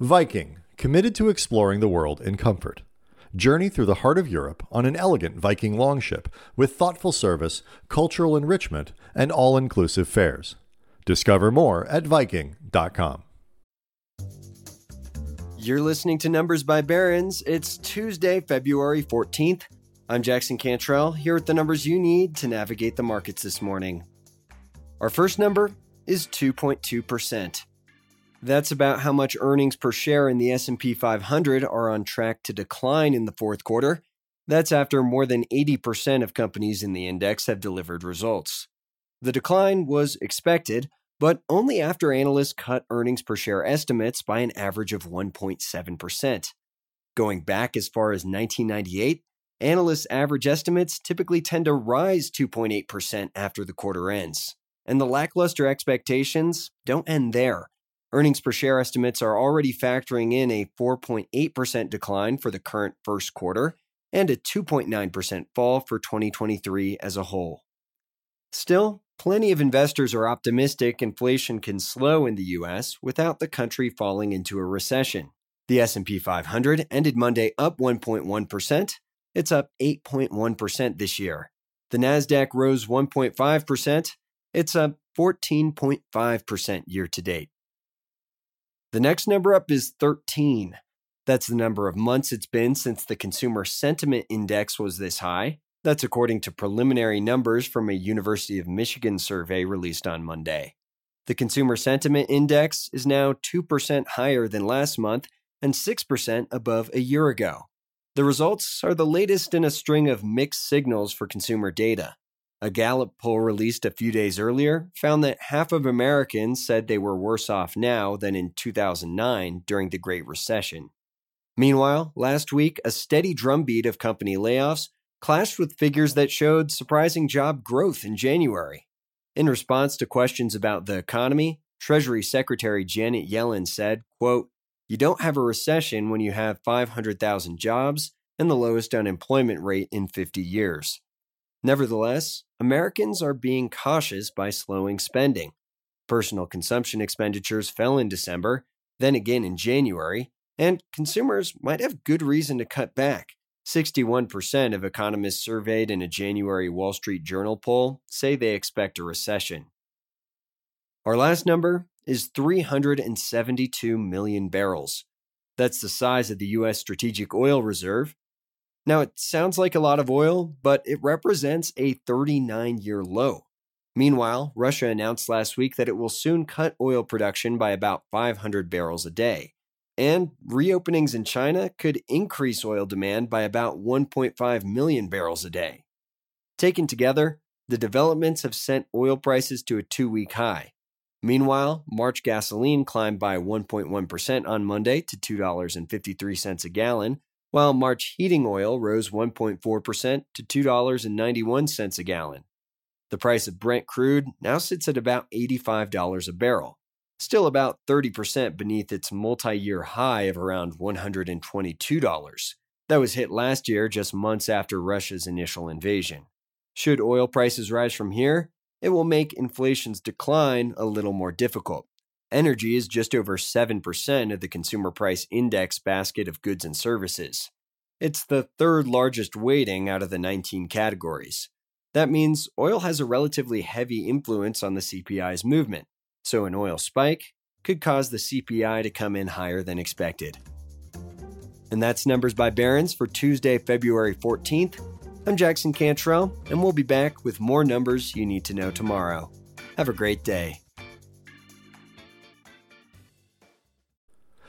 Viking, committed to exploring the world in comfort. Journey through the heart of Europe on an elegant Viking longship with thoughtful service, cultural enrichment, and all inclusive fares. Discover more at Viking.com. You're listening to Numbers by Barron's. It's Tuesday, February 14th. I'm Jackson Cantrell, here with the numbers you need to navigate the markets this morning. Our first number is 2.2%. That's about how much earnings per share in the S&P 500 are on track to decline in the fourth quarter. That's after more than 80% of companies in the index have delivered results. The decline was expected, but only after analysts cut earnings per share estimates by an average of 1.7%. Going back as far as 1998, analysts' average estimates typically tend to rise 2.8% after the quarter ends. And the lackluster expectations don't end there. Earnings per share estimates are already factoring in a 4.8% decline for the current first quarter and a 2.9% fall for 2023 as a whole. Still, plenty of investors are optimistic inflation can slow in the US without the country falling into a recession. The S&P 500 ended Monday up 1.1%. It's up 8.1% this year. The Nasdaq rose 1.5%. It's up 14.5% year to date. The next number up is 13. That's the number of months it's been since the Consumer Sentiment Index was this high. That's according to preliminary numbers from a University of Michigan survey released on Monday. The Consumer Sentiment Index is now 2% higher than last month and 6% above a year ago. The results are the latest in a string of mixed signals for consumer data. A Gallup poll released a few days earlier found that half of Americans said they were worse off now than in 2009 during the Great Recession. Meanwhile, last week, a steady drumbeat of company layoffs clashed with figures that showed surprising job growth in January. In response to questions about the economy, Treasury Secretary Janet Yellen said, quote, You don't have a recession when you have 500,000 jobs and the lowest unemployment rate in 50 years. Nevertheless, Americans are being cautious by slowing spending. Personal consumption expenditures fell in December, then again in January, and consumers might have good reason to cut back. 61% of economists surveyed in a January Wall Street Journal poll say they expect a recession. Our last number is 372 million barrels. That's the size of the U.S. Strategic Oil Reserve, now, it sounds like a lot of oil, but it represents a 39 year low. Meanwhile, Russia announced last week that it will soon cut oil production by about 500 barrels a day. And reopenings in China could increase oil demand by about 1.5 million barrels a day. Taken together, the developments have sent oil prices to a two week high. Meanwhile, March gasoline climbed by 1.1% on Monday to $2.53 a gallon, while March heating oil rose 1.4% to $2.91 a gallon. The price of Brent crude now sits at about $85 a barrel, still about 30% beneath its multi year high of around $122. That was hit last year, just months after Russia's initial invasion. Should oil prices rise from here, it will make inflation's decline a little more difficult. Energy is just over 7% of the consumer price index basket of goods and services. It's the third largest weighting out of the 19 categories. That means oil has a relatively heavy influence on the CPI's movement, so an oil spike could cause the CPI to come in higher than expected. And that's Numbers by Barron's for Tuesday, February 14th. I'm Jackson Cantrell, and we'll be back with more numbers you need to know tomorrow. Have a great day.